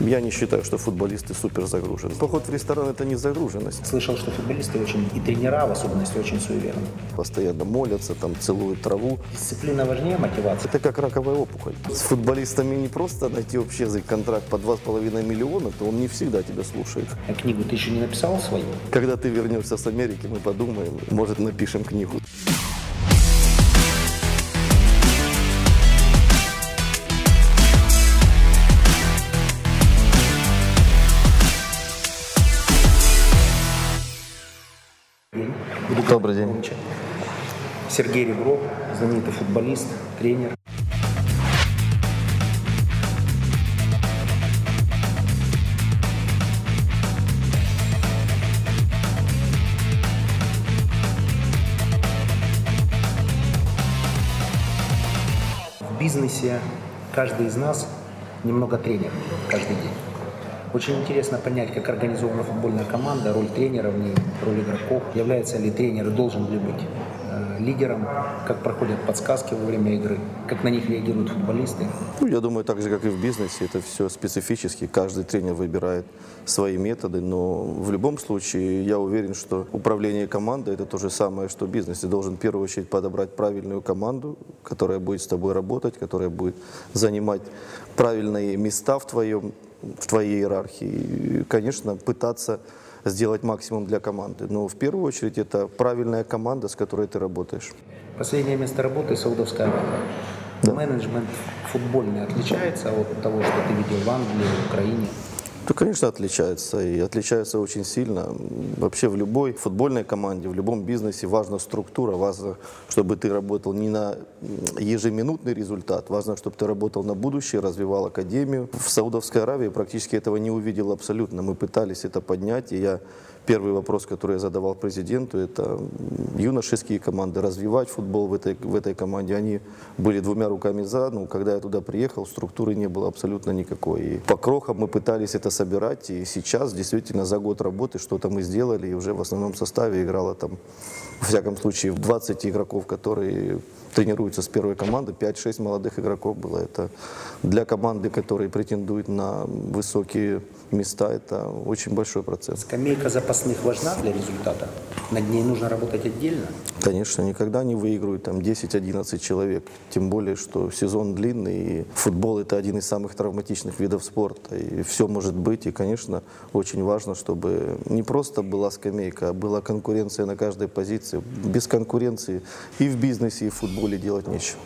Я не считаю, что футболисты супер загружены. Поход в ресторан – это не загруженность. Слышал, что футболисты очень, и тренера в особенности, очень суеверны. Постоянно молятся, там целуют траву. Дисциплина важнее мотивации. Это как раковая опухоль. С футболистами не просто найти общий язык, контракт по 2,5 миллиона, то он не всегда тебя слушает. А книгу ты еще не написал свою? Когда ты вернешься с Америки, мы подумаем, может, напишем книгу. Добрый день. Сергей Ребров, знаменитый футболист, тренер. В бизнесе каждый из нас немного тренер каждый день. Очень интересно понять, как организована футбольная команда, роль тренера в ней, роль игроков. Является ли тренер должен ли быть э, лидером, как проходят подсказки во время игры, как на них реагируют футболисты. Ну, я думаю, так же, как и в бизнесе, это все специфически. Каждый тренер выбирает свои методы, но в любом случае я уверен, что управление командой – это то же самое, что бизнес. Ты должен в первую очередь подобрать правильную команду, которая будет с тобой работать, которая будет занимать правильные места в, твоем, в твоей иерархии. И, конечно, пытаться сделать максимум для команды. Но в первую очередь это правильная команда, с которой ты работаешь. Последнее место работы – Саудовская Аравия. Менеджмент футбольный отличается от того, что ты видел в Англии, в Украине. То, конечно, отличается. И отличается очень сильно. Вообще в любой футбольной команде, в любом бизнесе важна структура. Важно, чтобы ты работал не на ежеминутный результат. Важно, чтобы ты работал на будущее, развивал академию. В Саудовской Аравии практически этого не увидел абсолютно. Мы пытались это поднять. И я Первый вопрос, который я задавал президенту, это юношеские команды, развивать футбол в этой, в этой команде. Они были двумя руками за, но когда я туда приехал, структуры не было абсолютно никакой. И по крохам мы пытались это собирать, и сейчас действительно за год работы что-то мы сделали, и уже в основном составе играло там, во всяком случае, в 20 игроков, которые тренируются с первой команды, 5-6 молодых игроков было. Это для команды, которая претендует на высокие места, это очень большой процесс. Скамейка запасных важна для результата? Над ней нужно работать отдельно? Конечно, никогда не выигрывают там 10-11 человек. Тем более, что сезон длинный, и футбол это один из самых травматичных видов спорта. И все может быть. И, конечно, очень важно, чтобы не просто была скамейка, а была конкуренция на каждой позиции. Без конкуренции и в бизнесе, и в футболе делать нечего.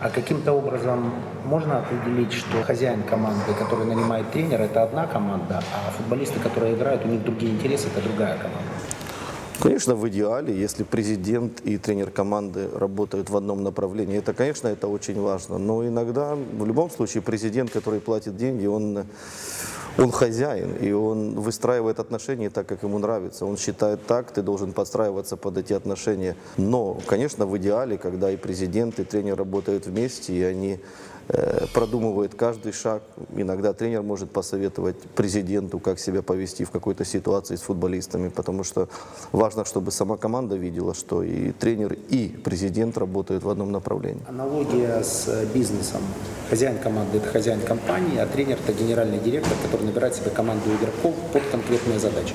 А каким-то образом можно определить, что хозяин команды, который нанимает тренера, это одна команда, а футболисты, которые играют, у них другие интересы, это другая команда? Конечно, в идеале, если президент и тренер команды работают в одном направлении, это, конечно, это очень важно. Но иногда, в любом случае, президент, который платит деньги, он, он хозяин, и он выстраивает отношения так, как ему нравится. Он считает так, ты должен подстраиваться под эти отношения. Но, конечно, в идеале, когда и президент, и тренер работают вместе, и они э, продумывают каждый шаг. Иногда тренер может посоветовать президенту, как себя повести в какой-то ситуации с футболистами, потому что важно, чтобы сама команда видела, что и тренер, и президент работают в одном направлении. Аналогия с бизнесом. Хозяин команды – это хозяин компании, а тренер – это генеральный директор, который набирает себе команду игроков под конкретные задачи.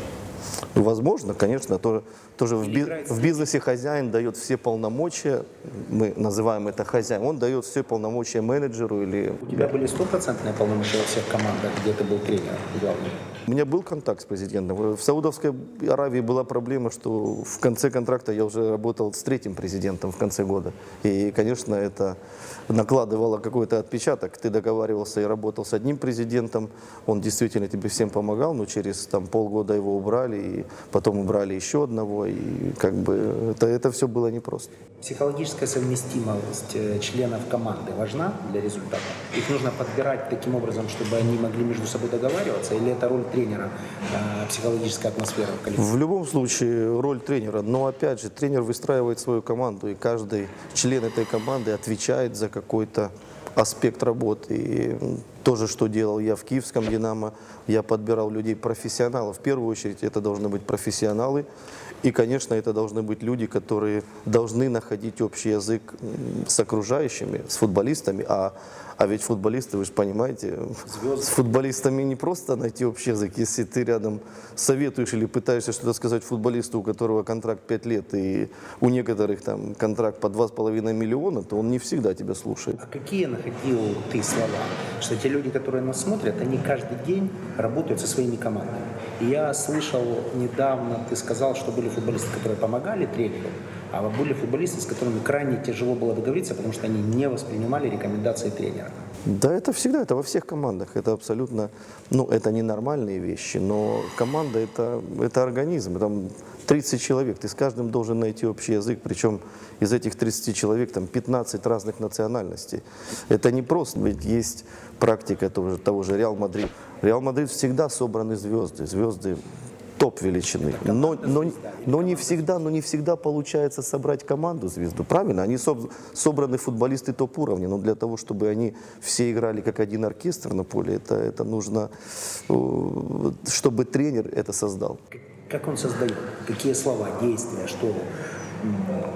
Возможно, конечно, тоже, тоже в, би- в бизнесе хозяин дает все полномочия, мы называем это хозяин, он дает все полномочия менеджеру или... У тебя были стопроцентные полномочия во всех командах, где ты был тренером главным? У меня был контакт с президентом. В Саудовской Аравии была проблема, что в конце контракта я уже работал с третьим президентом в конце года. И, конечно, это накладывало какой-то отпечаток. Ты договаривался и работал с одним президентом, он действительно тебе всем помогал, но через там, полгода его убрали, и потом убрали еще одного, и как бы это, это все было непросто. Психологическая совместимость э, членов команды важна для результата? Их нужно подбирать таким образом, чтобы они могли между собой договариваться? Или это роль тренера, э, психологическая атмосфера в коллективе? В любом случае роль тренера, но опять же тренер выстраивает свою команду, и каждый член этой команды отвечает за какой-то аспект работы. И То же, что делал я в Киевском «Динамо». Я подбирал людей профессионалов. В первую очередь это должны быть профессионалы. И, конечно, это должны быть люди, которые должны находить общий язык с окружающими, с футболистами. А, а ведь футболисты, вы же понимаете, с футболистами не просто найти общий язык. Если ты рядом советуешь или пытаешься что-то сказать футболисту, у которого контракт 5 лет, и у некоторых там контракт по 2,5 миллиона, то он не всегда тебя слушает. А какие находил ты слова? Что те люди, которые нас смотрят, они каждый день работают со своими командами. И я слышал недавно, ты сказал, что были футболисты, которые помогали тренеру, а были футболисты, с которыми крайне тяжело было договориться, потому что они не воспринимали рекомендации тренера. Да, это всегда, это во всех командах. Это абсолютно, ну, это ненормальные вещи, но команда это, это организм, там 30 человек, ты с каждым должен найти общий язык, причем из этих 30 человек там 15 разных национальностей. Это не просто, ведь есть практика того же, того же Реал Мадрид. Реал Мадрид всегда собраны звезды, звезды топ величины. Но, но, но не всегда, но не всегда получается собрать команду звезду. Правильно? Они соб- собраны футболисты топ уровня, но для того, чтобы они все играли как один оркестр на поле, это, это нужно, э, чтобы тренер это создал. Как он создает? Какие слова, действия, что?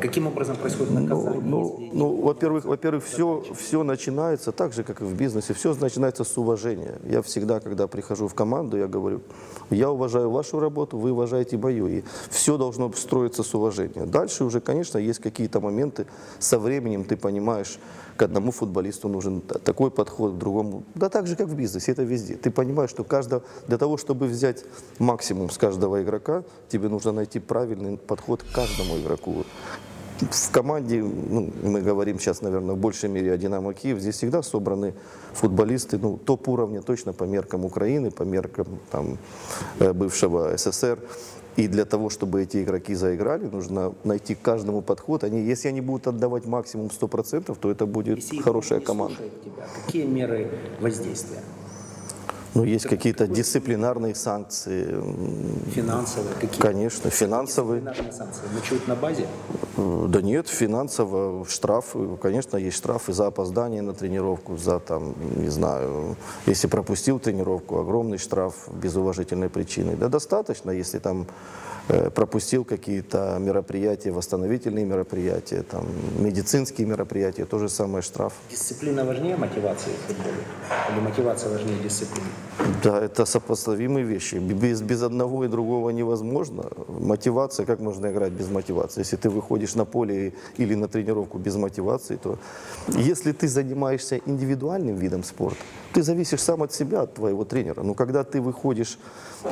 Каким образом происходит Ну, наказание? ну, если- ну, во-первых, во-первых, все, все начинается так же, как и в бизнесе, все начинается с уважения. Я всегда, когда прихожу в команду, я говорю, я уважаю вашу работу, вы уважаете мою, и все должно строиться с уважения. Дальше уже, конечно, есть какие-то моменты, со временем ты понимаешь, к одному футболисту нужен та- такой подход, к другому. Да так же, как в бизнесе, это везде. Ты понимаешь, что каждого, для того, чтобы взять максимум с каждого игрока, тебе нужно найти правильный подход к каждому игроку. В команде, ну, мы говорим сейчас, наверное, в большей мере о «Динамо Киев», здесь всегда собраны футболисты ну, топ-уровня точно по меркам Украины, по меркам там, э, бывшего СССР. И для того, чтобы эти игроки заиграли, нужно найти к каждому подход. Они, если они будут отдавать максимум 100%, то это будет Если хорошая команда. тебя, какие меры воздействия? Ну, есть какие-то дисциплинарные санкции, Финансовые? Какие? конечно, финансовые. Дисциплинарные санкции. Ночуют на базе? Да нет, финансово штрафы, конечно, есть штрафы за опоздание на тренировку, за там, не знаю, если пропустил тренировку, огромный штраф без уважительной причины. Да достаточно, если там пропустил какие-то мероприятия, восстановительные мероприятия, там, медицинские мероприятия, то же самое штраф. Дисциплина важнее мотивации в футболе? Или мотивация важнее дисциплины? Да, это сопоставимые вещи. Без, без одного и другого невозможно. Мотивация, как можно играть без мотивации? Если ты выходишь на поле или на тренировку без мотивации, то если ты занимаешься индивидуальным видом спорта, ты зависишь сам от себя, от твоего тренера. Но когда ты выходишь,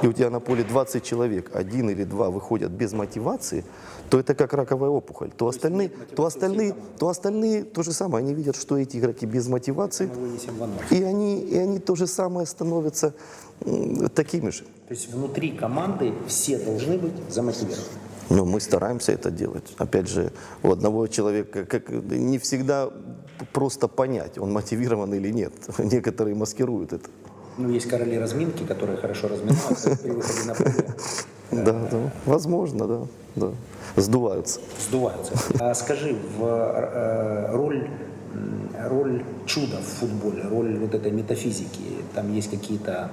и у тебя на поле 20 человек, один или два выходят без мотивации, то это как раковая опухоль. То остальные, то остальные, то остальные то же самое. Они видят, что эти игроки без мотивации, и они, и они то же самое становятся такими же. То есть внутри команды все должны быть замотивированы. Но мы стараемся это делать. Опять же, у одного человека как, не всегда просто понять, он мотивирован или нет. Некоторые маскируют это. Ну, есть короли разминки, которые хорошо разминаются при выходе на поле. Да, да, возможно, да, да. Сдуваются. Сдуваются. А скажи, в э, роль, роль чуда в футболе, роль вот этой метафизики, там есть какие-то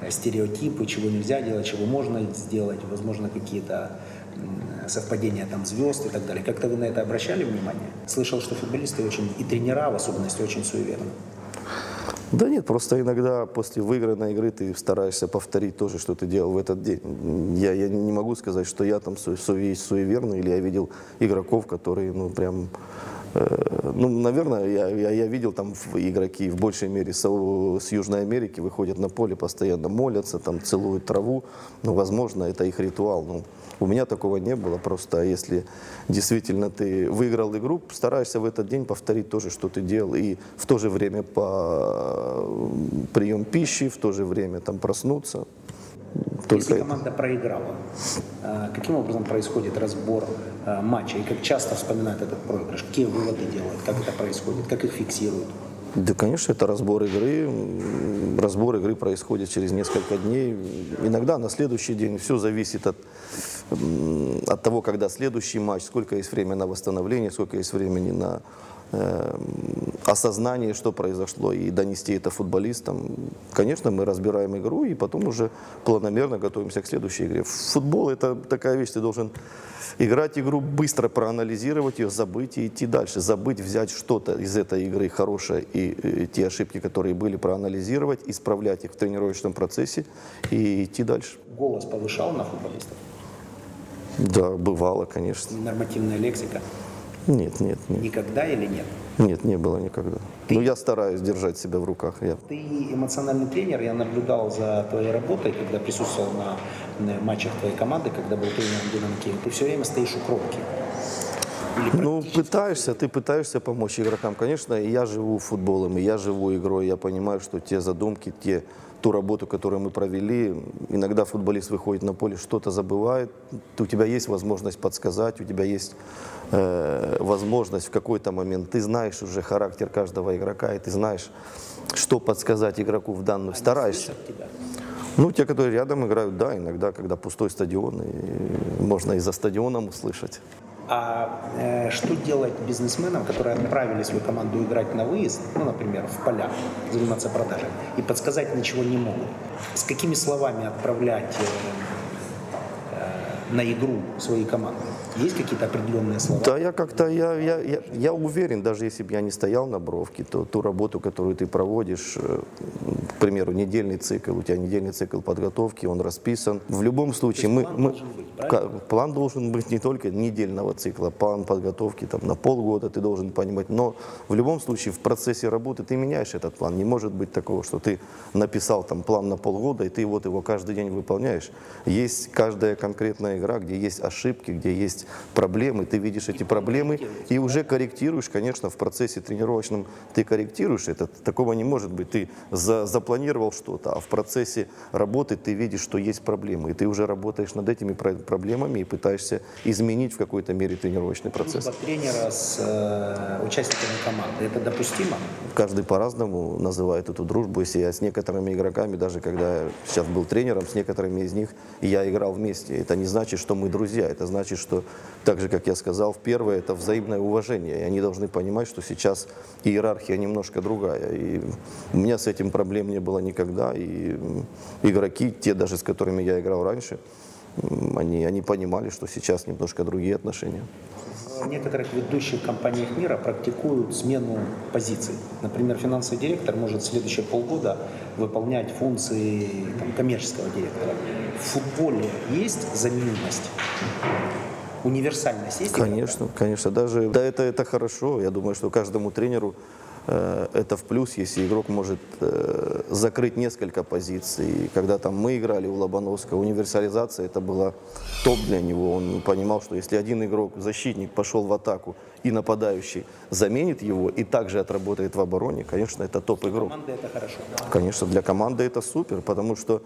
э, стереотипы, чего нельзя делать, чего можно сделать, возможно, какие-то совпадения там звезд и так далее. Как-то вы на это обращали внимание? Слышал, что футболисты очень, и тренера в особенности, очень суеверны. Да нет, просто иногда после выигранной игры ты стараешься повторить то же, что ты делал в этот день. Я, я не могу сказать, что я там су- су- суеверный, или я видел игроков, которые, ну, прям... э, ну, наверное, я, я, я видел там игроки в большей мере с, с Южной Америки выходят на поле, постоянно молятся, там целуют траву. Ну, возможно, это их ритуал. Ну, у меня такого не было, просто если действительно ты выиграл игру, стараешься в этот день повторить то же, что ты делал, и в то же время по прием пищи, в то же время там проснуться. Только Если это. команда проиграла, э, каким образом происходит разбор э, матча и как часто вспоминают этот проигрыш? Какие выводы делают? Как это происходит? Как их фиксируют? Да, конечно, это разбор игры. Разбор игры происходит через несколько дней. Иногда на следующий день. Все зависит от, от того, когда следующий матч, сколько есть времени на восстановление, сколько есть времени на э, осознание, что произошло, и донести это футболистам. Конечно, мы разбираем игру, и потом уже планомерно готовимся к следующей игре. Футбол – это такая вещь, ты должен играть игру, быстро проанализировать ее, забыть и идти дальше. Забыть, взять что-то из этой игры хорошее и, и те ошибки, которые были, проанализировать, исправлять их в тренировочном процессе и идти дальше. Голос повышал на футболистов? Да, бывало, конечно. Нормативная лексика? Нет, нет, нет. Никогда или нет? Нет, не было никогда. Ты... Ну, я стараюсь держать себя в руках. Я... Ты эмоциональный тренер, я наблюдал за твоей работой, когда присутствовал на, на матчах твоей команды, когда был тренером Динамо Киев. Ты все время стоишь у кромки. Ну, пытаешься, ты пытаешься помочь игрокам. Конечно, я живу футболом, и я живу игрой. Я понимаю, что те задумки, те ту работу, которую мы провели. Иногда футболист выходит на поле, что-то забывает. У тебя есть возможность подсказать, у тебя есть э, возможность в какой-то момент. Ты знаешь уже характер каждого игрока, и ты знаешь, что подсказать игроку в данную. Стараешься. Ну, те, которые рядом играют, да, иногда, когда пустой стадион, и можно и за стадионом услышать. А э, что делать бизнесменам, которые отправили свою команду играть на выезд, ну, например, в поля, заниматься продажей, и подсказать ничего не могут? С какими словами отправлять э, э, на игру свои команды? Есть какие-то определенные слова? Да, я как-то, я, я, я, я уверен, даже если бы я не стоял на бровке, то ту работу, которую ты проводишь, э, к примеру, недельный цикл, у тебя недельный цикл подготовки, он расписан. В любом случае, мы, план мы, должен быть, план должен быть не только недельного цикла, план подготовки там, на полгода ты должен понимать, но в любом случае в процессе работы ты меняешь этот план. Не может быть такого, что ты написал там план на полгода, и ты вот его каждый день выполняешь. Есть каждая конкретная игра, где есть ошибки, где есть есть проблемы, ты видишь эти проблемы и уже корректируешь, конечно, в процессе тренировочном ты корректируешь это. Такого не может быть. Ты за, запланировал что-то, а в процессе работы ты видишь, что есть проблемы, и ты уже работаешь над этими проблемами и пытаешься изменить в какой-то мере тренировочный процесс. Дружба тренера с э, участниками команды, это допустимо? Каждый по-разному называет эту дружбу. Если я с некоторыми игроками, даже когда я сейчас был тренером, с некоторыми из них я играл вместе. Это не значит, что мы друзья, это значит, что так же, как я сказал, первое – это взаимное уважение. И они должны понимать, что сейчас иерархия немножко другая. И у меня с этим проблем не было никогда. И игроки, те даже, с которыми я играл раньше, они, они понимали, что сейчас немножко другие отношения. В некоторых ведущих компаниях мира практикуют смену позиций. Например, финансовый директор может в следующие полгода выполнять функции там, коммерческого директора. В футболе есть заменимость? Универсальность есть? Конечно, игрока? конечно. Даже да, это, это хорошо. Я думаю, что каждому тренеру э, это в плюс, если игрок может э, закрыть несколько позиций. Когда там мы играли у Лобановского, универсализация это была топ для него. Он понимал, что если один игрок, защитник, пошел в атаку, и нападающий заменит его и также отработает в обороне, конечно, это топ-игрок. Для команды это хорошо. Да? Конечно, для команды это супер, потому что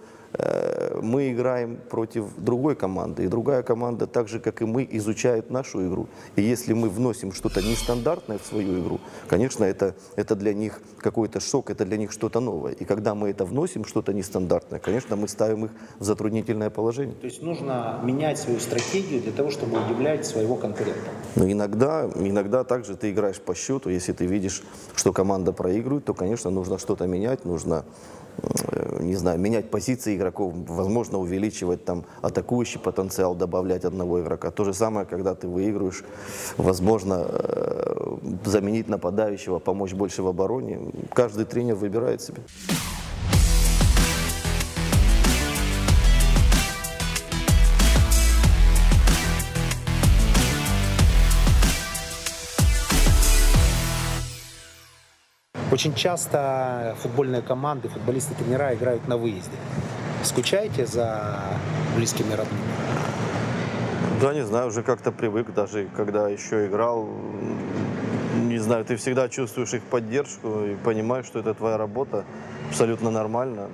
мы играем против другой команды, и другая команда, так же, как и мы, изучает нашу игру. И если мы вносим что-то нестандартное в свою игру, конечно, это, это для них какой-то шок, это для них что-то новое. И когда мы это вносим, что-то нестандартное, конечно, мы ставим их в затруднительное положение. То есть нужно менять свою стратегию для того, чтобы удивлять своего конкурента? Ну, иногда Иногда также ты играешь по счету, если ты видишь, что команда проигрывает, то, конечно, нужно что-то менять, нужно, э, не знаю, менять позиции игроков, возможно, увеличивать там атакующий потенциал, добавлять одного игрока. То же самое, когда ты выигрываешь, возможно, э, заменить нападающего, помочь больше в обороне. Каждый тренер выбирает себе. Очень часто футбольные команды, футболисты, тренера играют на выезде. Скучаете за близкими родными? Да, не знаю, уже как-то привык, даже когда еще играл. Не знаю, ты всегда чувствуешь их поддержку и понимаешь, что это твоя работа. Абсолютно нормально.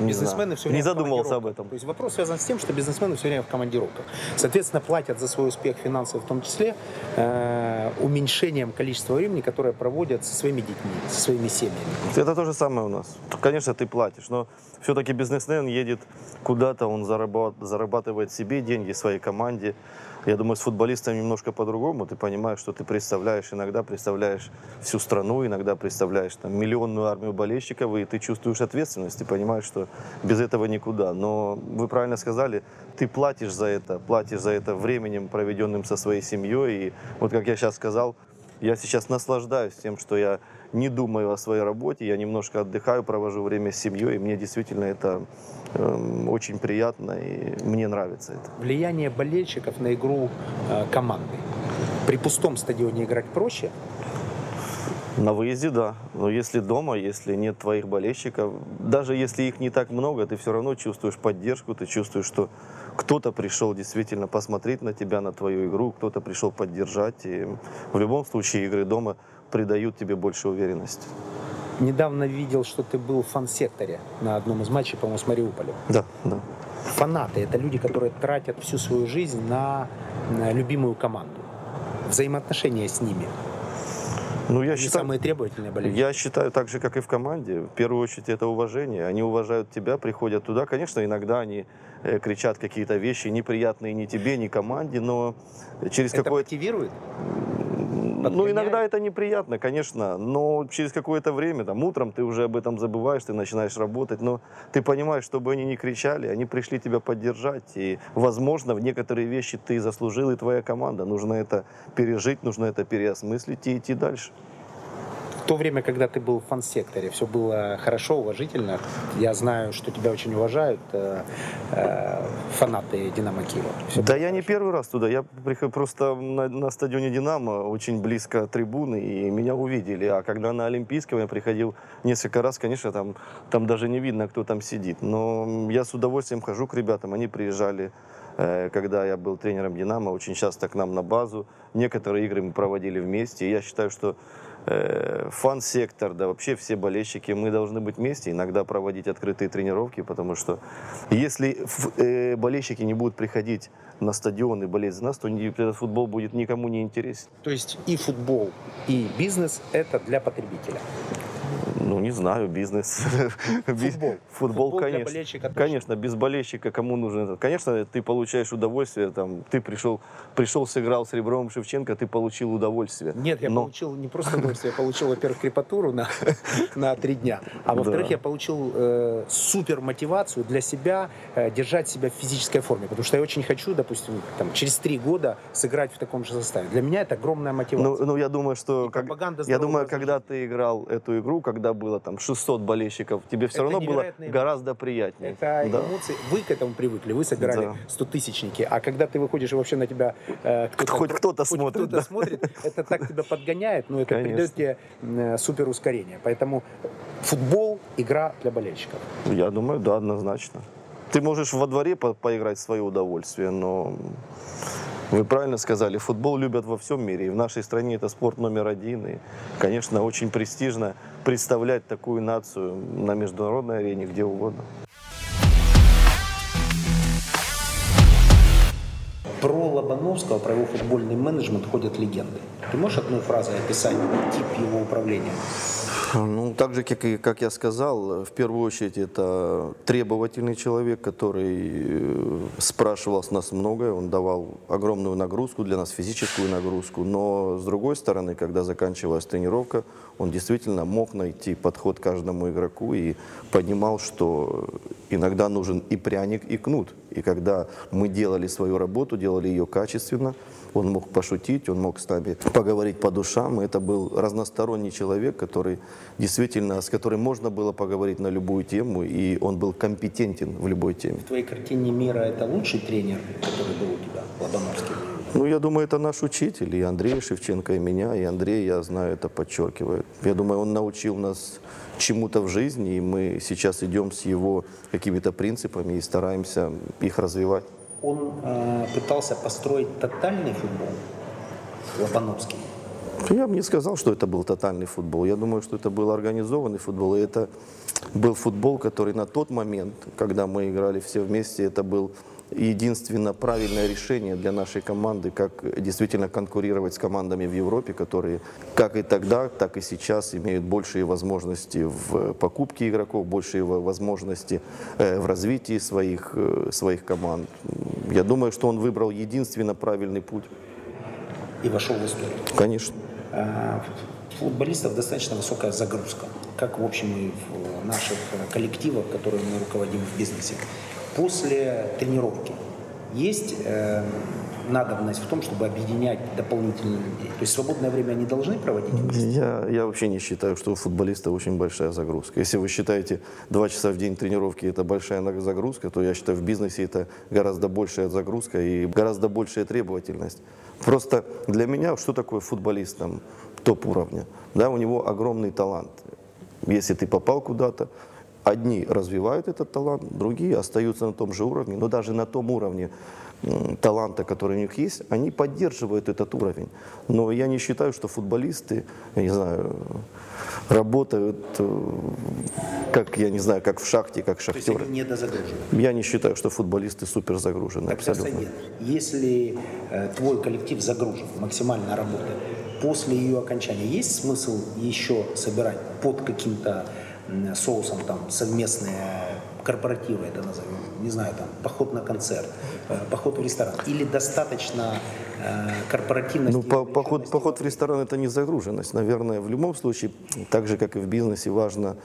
Не Бизнесмены знаю. все время Не задумывался об этом. То есть вопрос связан с тем, что бизнесмены все время в командировках. Соответственно, платят за свой успех финансовый в том числе э, уменьшением количества времени, которое проводят со своими детьми, со своими семьями. Это то же самое у нас. Конечно, ты платишь, но все-таки бизнесмен едет куда-то, он зарабат- зарабатывает себе деньги, своей команде. Я думаю, с футболистом немножко по-другому. Ты понимаешь, что ты представляешь, иногда представляешь всю страну, иногда представляешь там, миллионную армию болельщиков, и ты чувствуешь ответственность, ты понимаешь, что без этого никуда. Но вы правильно сказали, ты платишь за это, платишь за это временем, проведенным со своей семьей. И вот как я сейчас сказал, я сейчас наслаждаюсь тем, что я не думаю о своей работе, я немножко отдыхаю, провожу время с семьей, и мне действительно это эм, очень приятно, и мне нравится это. Влияние болельщиков на игру э, команды. При пустом стадионе играть проще, На выезде, да. Но если дома, если нет твоих болельщиков, даже если их не так много, ты все равно чувствуешь поддержку, ты чувствуешь, что кто-то пришел действительно посмотреть на тебя, на твою игру, кто-то пришел поддержать. И в любом случае игры дома придают тебе больше уверенности. Недавно видел, что ты был в фан-секторе на одном из матчей, по-моему, с Мариуполем. Да, да. Фанаты – это люди, которые тратят всю свою жизнь на, на любимую команду. Взаимоотношения с ними. Ну, я Они считаю, самые требовательные болельщики. Я считаю так же, как и в команде. В первую очередь это уважение. Они уважают тебя, приходят туда. Конечно, иногда они э, кричат какие-то вещи неприятные ни тебе, ни команде, но через Это какое-то... мотивирует? Ну, иногда это неприятно, конечно, но через какое-то время, там, утром ты уже об этом забываешь, ты начинаешь работать, но ты понимаешь, чтобы они не кричали, они пришли тебя поддержать, и, возможно, в некоторые вещи ты заслужил, и твоя команда. Нужно это пережить, нужно это переосмыслить и идти дальше. В то время, когда ты был в фан-секторе, все было хорошо, уважительно. Я знаю, что тебя очень уважают э, э, фанаты Динамо Киева. Всё Да я не хорошо. первый раз туда. Я прихожу просто на, на стадионе «Динамо», очень близко трибуны, и меня увидели. А когда на Олимпийском я приходил несколько раз, конечно, там, там даже не видно, кто там сидит. Но я с удовольствием хожу к ребятам. Они приезжали, э, когда я был тренером «Динамо», очень часто к нам на базу. Некоторые игры мы проводили вместе. И я считаю, что э, фан-сектор, да вообще все болельщики, мы должны быть вместе, иногда проводить открытые тренировки, потому что если э, болельщики не будут приходить на стадион и болеть за нас, то этот футбол будет никому не интересен. То есть и футбол, и бизнес – это для потребителя. Ну, не знаю, бизнес. Би- Футбол. Футбол, Футбол для конечно. болельщика точно. Конечно, без болельщика кому нужен этот? Конечно, ты получаешь удовольствие, там, ты пришел, пришел, сыграл с Ребровым Шевченко, ты получил удовольствие. Нет, я Но- получил не просто удовольствие, я получил, во-первых, крепатуру на, на три дня, а во-вторых, Да. я получил э, супер мотивацию для себя э, держать себя в физической форме, потому что я очень хочу, допустим, там, через три года сыграть в таком же составе. Для меня это огромная мотивация. Ну, ну, я думаю, что... И как- я думаю, когда ты играл эту игру, когда было там 600 болельщиков, тебе все Это равно было эмоции. гораздо приятнее. Это Да. эмоции, вы к этому привыкли, вы собирали Да. 100 тысячники, а когда ты выходишь и вообще на тебя э, кто-то, Хоть кто-то смотрит, кто-то да. смотрит, это так тебя подгоняет, но это Конечно. придает тебе э, супер ускорение. Поэтому футбол – игра для болельщиков. Я думаю, да, однозначно. Ты можешь во дворе по- поиграть в свое удовольствие, но вы правильно сказали, футбол любят во всем мире. И в нашей стране это спорт номер один. И, конечно, очень престижно представлять такую нацию на международной арене, где угодно. Про Лобановского, про его футбольный менеджмент ходят легенды. Ты можешь одной фразой описать тип его управления? Ну, так же, как, и, как я сказал, в первую очередь это требовательный человек, который э, спрашивал с нас многое, он давал огромную нагрузку для нас, физическую нагрузку, но с другой стороны, когда заканчивалась тренировка, он действительно мог найти подход каждому игроку и понимал, что иногда нужен и пряник, и кнут. И когда мы делали свою работу, делали ее качественно, он мог пошутить, он мог с нами поговорить по душам. Это был разносторонний человек, который действительно, с которым можно было поговорить на любую тему, и он был компетентен в любой теме. В твоей картине мира это лучший тренер, который был у тебя, Лобановский? Ну, я думаю, это наш учитель, и Андрей Шевченко, и меня, и Андрей, я знаю, это подчеркивает. Я думаю, он научил нас чему-то в жизни, и мы сейчас идем с его какими-то принципами и стараемся их развивать. Он э, пытался построить тотальный футбол, Лобановский. Я бы не сказал, что это был тотальный футбол. Я думаю, что это был организованный футбол. И это был футбол, который на тот момент, когда мы играли все вместе, это был единственно правильное решение для нашей команды, как действительно конкурировать с командами в Европе, которые как и тогда, так и сейчас имеют большие возможности в покупке игроков, большие возможности э, в развитии своих, э, своих команд. Я думаю, что он выбрал единственно правильный путь. И вошел в историю. Конечно. А, футболистов достаточно высокая загрузка, как в общем и в наших коллективах, которые мы руководим в бизнесе после тренировки есть э, надобность в том, чтобы объединять дополнительные людей? То есть свободное время они должны проводить? Я, я вообще не считаю, что у футболиста очень большая загрузка. Если вы считаете два часа в день тренировки это большая загрузка, то я считаю в бизнесе это гораздо большая загрузка и гораздо большая требовательность. Просто для меня что такое футболист там, топ-уровня? Да, у него огромный талант. Если ты попал куда-то, Одни развивают этот талант, другие остаются на том же уровне, но даже на том уровне таланта, который у них есть, они поддерживают этот уровень. Но я не считаю, что футболисты, я не знаю, работают, э, как, я не знаю, как в шахте, как шахтеры. То есть не дозагружены? Я не считаю, что футболисты супер загружены. Так, абсолютно. Нет. Если э, твой коллектив загружен, максимально работает, после ее окончания есть смысл еще собирать под каким-то соусом там совместные корпоративы, это назовем, не знаю, там, поход на концерт, э, поход в ресторан, или достаточно э, корпоративности? Ну, по, поход, поход в ресторан – это не загруженность. Наверное, в любом случае, так же, как и в бизнесе, важно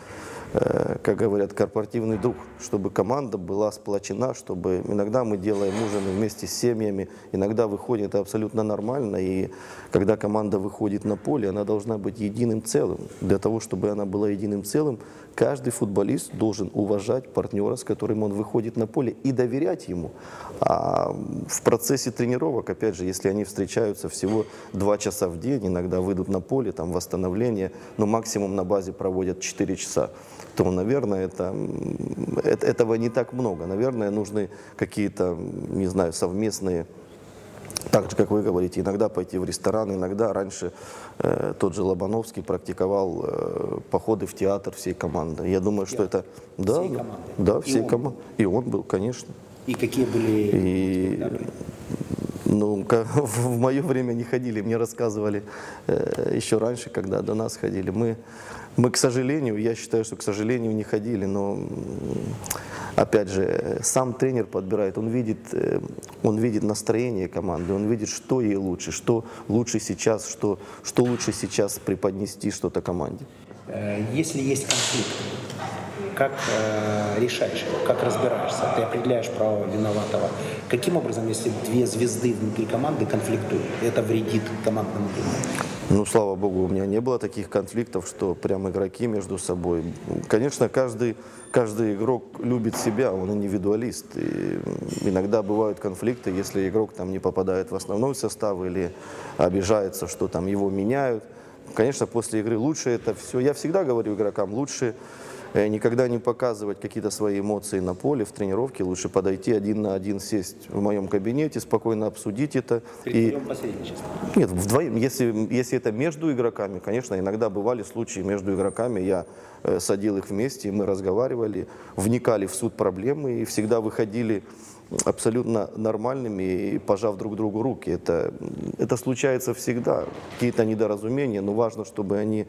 как говорят, корпоративный дух, чтобы команда была сплочена, чтобы иногда мы делаем ужины вместе с семьями, иногда выходит это абсолютно нормально, и когда команда выходит на поле, она должна быть единым целым. Для того, чтобы она была единым целым, каждый футболист должен уважать партнера, с которым он выходит на поле, и доверять ему. А в процессе тренировок, опять же, если они встречаются всего два часа в день, иногда выйдут на поле, там восстановление, но максимум на базе проводят 4 часа то, наверное, это, это, этого не так много. Наверное, нужны какие-то, не знаю, совместные так же, как вы говорите, иногда пойти в ресторан, иногда раньше э, тот же Лобановский практиковал э, походы в театр всей команды. Я думаю, что это... Да, всей команды? Да, всей команды. И он был, конечно. И какие были... И... Ну, в мое время не ходили, мне рассказывали э, еще раньше, когда до нас ходили. Мы мы, к сожалению, я считаю, что, к сожалению, не ходили, но, опять же, сам тренер подбирает, он видит, э, он видит настроение команды, он видит, что ей лучше, что лучше сейчас, что, что лучше сейчас преподнести что-то команде. Э, если есть конфликт, как э, решаешь его, как разбираешься, ты определяешь право виноватого. Каким образом, если две звезды внутри команды конфликтуют, это вредит командному духу? Ну, слава богу, у меня не было таких конфликтов, что прям игроки между собой. Конечно, каждый, каждый игрок любит себя, он индивидуалист. И иногда бывают конфликты, если игрок там не попадает в основной состав или обижается, что там его меняют. Конечно, после игры лучше это все. Я всегда говорю игрокам, лучше никогда не показывать какие-то свои эмоции на поле, в тренировке. Лучше подойти один на один, сесть в моем кабинете, спокойно обсудить это. и... Нет, вдвоем. Если, если это между игроками, конечно, иногда бывали случаи между игроками. Я э, садил их вместе, мы разговаривали, вникали в суть проблемы и всегда выходили абсолютно нормальными и пожав друг другу руки. Это, это случается всегда. Какие-то недоразумения, но важно, чтобы они э,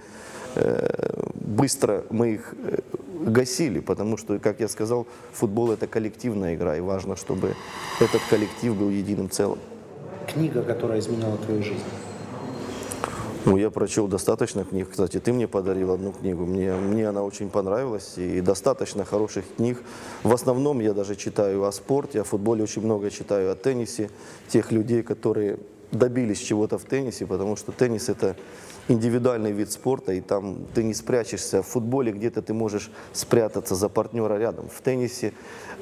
быстро мы их э, гасили, потому что, как я сказал, футбол это коллективная игра, и важно, чтобы этот коллектив был единым целым. Книга, которая изменила твою жизнь. Ну, я прочел достаточно книг. Кстати, ты мне подарил одну книгу. Мне, мне она очень понравилась. И достаточно хороших книг. В основном я даже читаю о спорте, о футболе очень много читаю о теннисе. Тех людей, которые добились чего-то в теннисе, потому что теннис это индивидуальный вид спорта, и там ты не спрячешься. В футболе где-то ты можешь спрятаться за партнера рядом. В теннисе,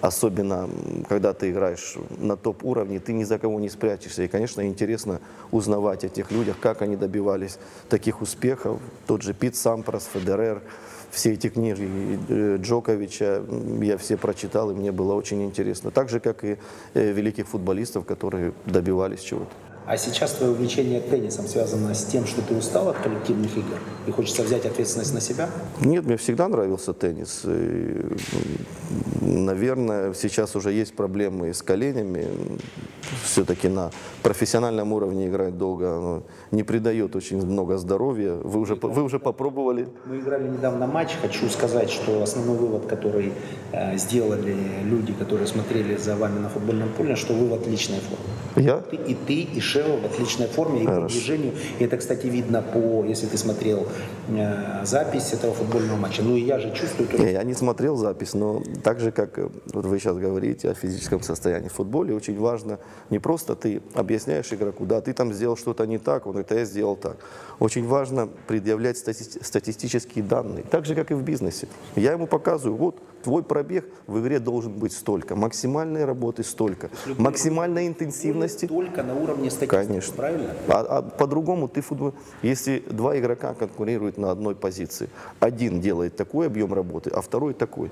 особенно когда ты играешь на топ-уровне, ты ни за кого не спрячешься. И, конечно, интересно узнавать о тех людях, как они добивались таких успехов. Тот же Пит Сампрос, Федерер, все эти книги э, Джоковича я все прочитал, и мне было очень интересно. Так же, как и э, великих футболистов, которые добивались чего-то. А сейчас твое увлечение теннисом связано с тем, что ты устал от коллективных игр и хочется взять ответственность на себя? Нет, мне всегда нравился теннис. И, наверное, сейчас уже есть проблемы с коленями. Все-таки на профессиональном уровне играть долго оно не придает очень много здоровья. Вы уже, вы уже попробовали? Мы играли недавно матч. Хочу сказать, что основной вывод, который э, сделали люди, которые смотрели за вами на футбольном поле, что вы в отличной форме. Я? Ты, и ты, и Шева в отличной форме, и по движению. И это, кстати, видно по, если ты смотрел запись этого футбольного матча. Ну и я же чувствую, то, Не, Я не смотрел запись, но так же, как э, вот вы сейчас говорите о физическом состоянии в футболе, очень важно не просто ты объясняешь игроку, да, ты там сделал что-то не так, он это я сделал так. Очень важно предъявлять стати- статистические данные, так же, как и в бизнесе. Я ему показываю, вот твой пробег в игре должен быть столько, максимальной работы столько, максимальной интенсивности. только на уровне статистики, Конечно. правильно? А, а по-другому ты футбол... Если два игрока конкурируют на одной позиции, один делает такой объем работы, а второй такой.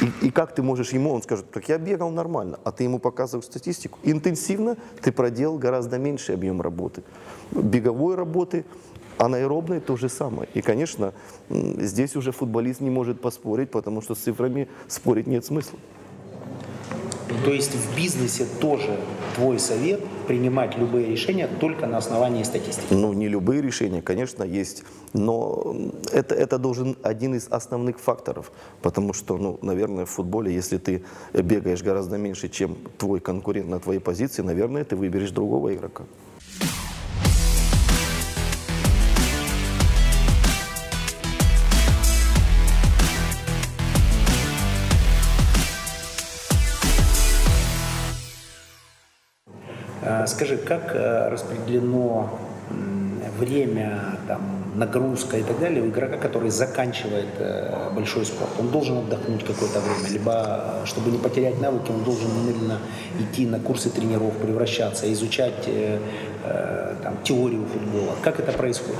И, и как ты можешь ему, он скажет, так я бегал нормально, а ты ему показываешь статистику. Интенсивно ты проделал гораздо меньший объем работы. Беговой работы, анаэробной то же самое. И, конечно, здесь уже футболист не может поспорить, потому что с цифрами спорить нет смысла. То есть в бизнесе тоже твой совет принимать любые решения только на основании статистики. Ну, не любые решения, конечно, есть, но это, это должен один из основных факторов, потому что, ну, наверное, в футболе, если ты бегаешь гораздо меньше, чем твой конкурент на твоей позиции, наверное, ты выберешь другого игрока. Скажи, как э, распределено время, там, нагрузка и так далее у игрока, который заканчивает э, большой спорт? Он должен отдохнуть какое-то время, либо, э, чтобы не потерять навыки, он должен немедленно идти на курсы тренеров, превращаться, изучать там, теорию футбола. Как это происходит?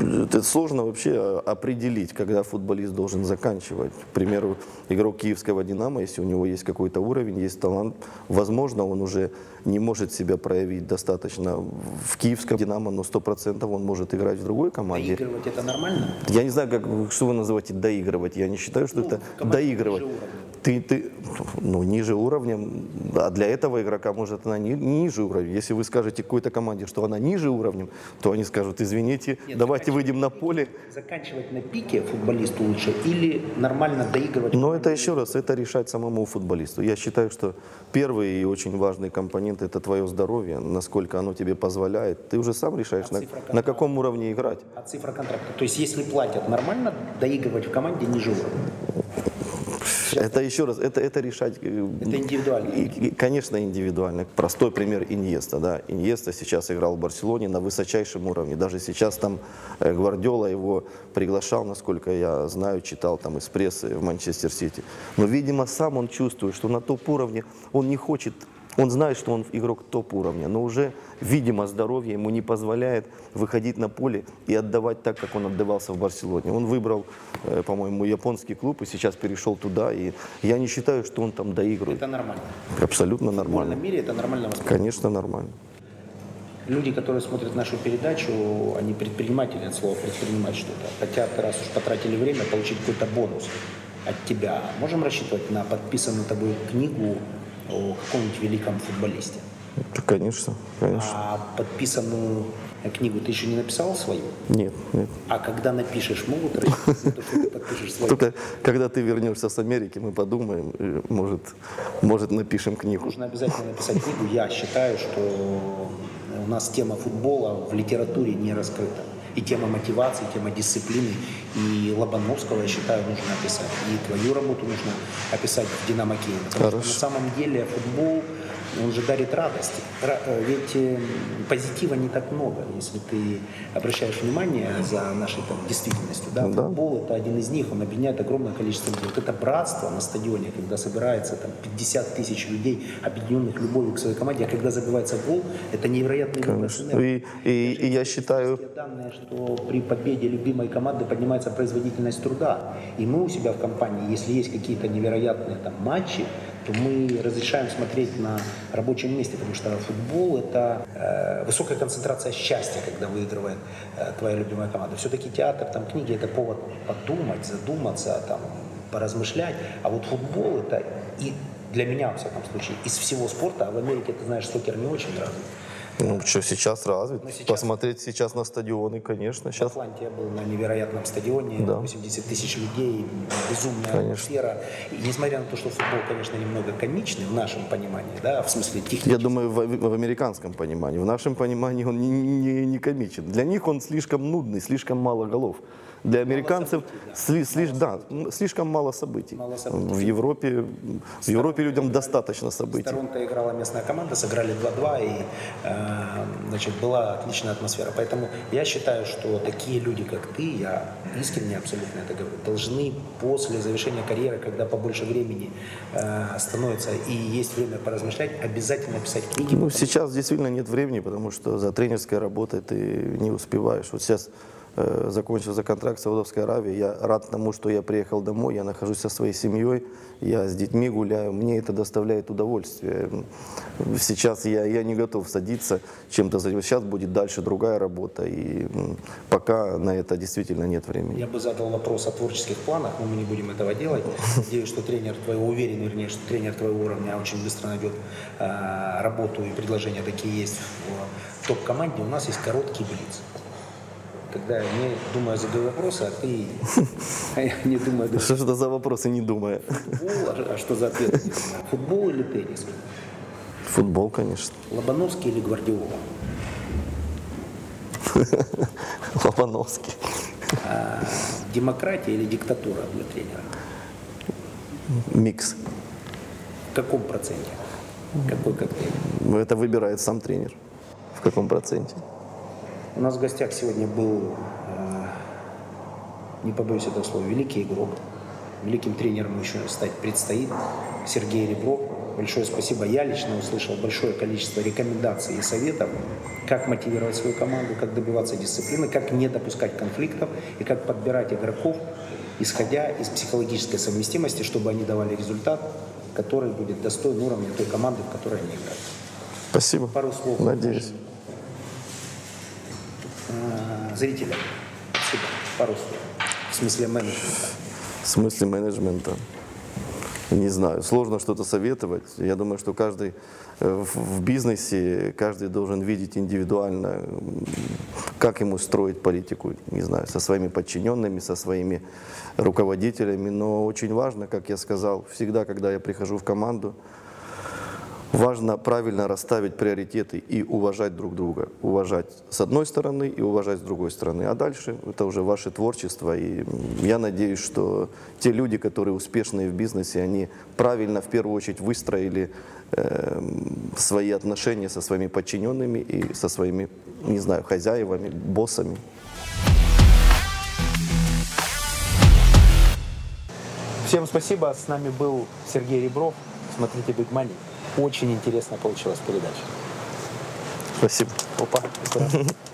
Это сложно вообще э, определить, когда футболист должен заканчивать. К примеру, игрок киевского «Динамо», если у него есть какой-то уровень, есть талант, возможно, он уже не может себя проявить достаточно в киевском «Динамо», но 100% он может играть в другой команде. Доигрывать это нормально? Я не знаю, как, что вы называете доигрывать. Я не считаю, что Ну, это доигрывать. Ты, ты, ну, ниже уровнем, а для этого игрока может она ни- ниже уровня. Если вы скажете какой-то команде, что она ниже уровнем, то они скажут, извините, Нет, давайте выйдем на поле. Заканчивать на пике футболисту лучше или нормально доигрывать? Но это еще раз, это решать самому футболисту. Я считаю, что первый и очень важный компонент это твое здоровье, насколько оно тебе позволяет. Ты уже сам решаешь, А на, на каком уровне играть. А цифра контракта? То есть если платят, нормально доигрывать в команде ниже уровня? Это еще раз, это, это решать. э, Это индивидуально. И, конечно, индивидуально. Простой пример Иньеста. Да. Иньеста сейчас играл в Барселоне на высочайшем уровне. Даже сейчас там э, Гвардиола его приглашал, насколько я знаю, читал там из прессы в Манчестер Сити. Но, видимо, сам он чувствует, что на топ-уровне он не хочет он знает, что он игрок топ-уровня, но уже, видимо, здоровье ему не позволяет выходить на поле и отдавать так, как он отдавался в Барселоне. Он выбрал, э, по-моему, японский клуб и сейчас перешел туда. И я не считаю, что он там доигрывает. Это нормально. Абсолютно В нормально. футбольном мире это нормально. Конечно, нормально. Люди, которые смотрят нашу передачу, они предприниматели от слова предпринимать что-то. Хотят, раз уж потратили время, получить какой-то бонус от тебя. Можем рассчитывать на подписанную тобой книгу о каком-нибудь великом футболисте? Да, Конечно, конечно. А подписанную книгу ты еще не написал свою? Нет, нет. А когда напишешь, могут подпишешь свою? Только когда ты вернешься с Америки, мы подумаем, может, может напишем книгу. Нужно обязательно написать книгу. Я считаю, что у нас тема футбола в литературе не раскрыта. И тема мотивации, и тема дисциплины. И Лобановского, я считаю, нужно описать. И твою работу нужно описать в «Динамо Киев». Потому Хорошо. что на самом деле футбол, он же дарит радость. Ра- э, Ведь э, позитива не так много, если ты обращаешь внимание за нашей там, действительностью. Да? Да. Футбол это один из них, он объединяет огромное количество людей. Вот это братство на стадионе, когда собирается там 50 тысяч людей, объединенных любовью к своей команде, а когда забивается гол, это невероятный Конечно. энергии. И, и, и я считаю, данные, что при победе любимой команды поднимается производительность труда. И мы у себя в компании, если есть какие-то невероятные там матчи, то мы разрешаем смотреть на рабочем месте, потому что футбол это э, высокая концентрация счастья, когда выигрывает э, твоя любимая команда. Все-таки театр, там книги это повод подумать, задуматься, там поразмышлять. А вот футбол это и для меня, во всяком случае, из всего спорта, а в Америке, ты знаешь, сокер не очень развит. Ну, что, сейчас развит. Ну, сейчас- Посмотреть сейчас на стадионы, конечно. В Сейчас Атланте я был на невероятном стадионе, Да. 80 тысяч людей, безумная Конечно. атмосфера. И несмотря на то, что футбол, конечно, немного комичный в нашем понимании, да, в смысле технически. Я думаю, в, в американском понимании. В нашем понимании он не, не- не комичен. Для них он слишком нудный, слишком мало голов. Для американцев сли- слиш- да, м, слишком мало событий. Мало событий. В Европе, в Европе людям достаточно В событий. Торонто играла местная команда, сыграли 2-2, и э, значит, была отличная атмосфера. Поэтому я считаю, что такие люди, как ты, я искренне абсолютно это говорю, должны после завершения карьеры, когда побольше времени э, становится и есть время поразмышлять, обязательно писать книги. Ну, сейчас действительно нет времени, потому что за тренерской работой ты не успеваешь. Вот сейчас э, закончился контракт в Саудовской Аравии. Я рад тому, что я приехал домой, я нахожусь со своей семьей, я с детьми гуляю. Мне это доставляет удовольствие. Сейчас я, я не готов садиться чем-то заниматься. Сейчас будет дальше другая работа, и пока на это действительно нет времени. Я бы задал вопрос о творческих планах, но мы не будем этого делать. Надеюсь, что тренер твоего, уверен, вернее, что тренер твоего уровня очень быстро найдет э, работу и предложения такие есть в топ-команде. У нас есть короткий блиц. Когда не думаю, задаю вопросы, а ты а я не думаю, Что это за вопросы, не думая? футбол, а а что за ответ? Футбол или теннис? Футбол, конечно. Лобановский или Гвардиола? Лобановский. А, демократия или диктатура для тренера? Микс. В каком проценте? Какой коктейль? Это выбирает сам тренер. В каком проценте? У нас в гостях сегодня был, э, не побоюсь этого слова, великий игрок. Великим тренером еще стать предстоит Сергей Ребров. Большое спасибо. Я лично услышал большое количество рекомендаций и советов, как мотивировать свою команду, как добиваться дисциплины, как не допускать конфликтов и как подбирать игроков, исходя из психологической совместимости, чтобы они давали результат, который будет достоин уровня той команды, в которой они играют. Спасибо. Пару слов. Надеюсь. Э, Зрителям. Спасибо. Пару слов. В смысле менеджмента. В смысле менеджмента. Не знаю, сложно что-то советовать. Я думаю, что каждый э, в бизнесе, каждый должен видеть индивидуально, как ему строить политику, не знаю, со своими подчиненными, со своими руководителями. Но очень важно, как я сказал, всегда, когда я прихожу в команду, Важно правильно расставить приоритеты и уважать друг друга. Уважать с одной стороны и уважать с другой стороны. А дальше это уже ваше творчество. И я надеюсь, что те люди, которые успешные в бизнесе, они правильно в первую очередь выстроили эм, свои отношения со своими подчиненными и со своими, не знаю, хозяевами, боссами. Всем спасибо. С нами был Сергей Ребров. Смотрите Big Money. Очень интересно получилась передача. Спасибо. Опа.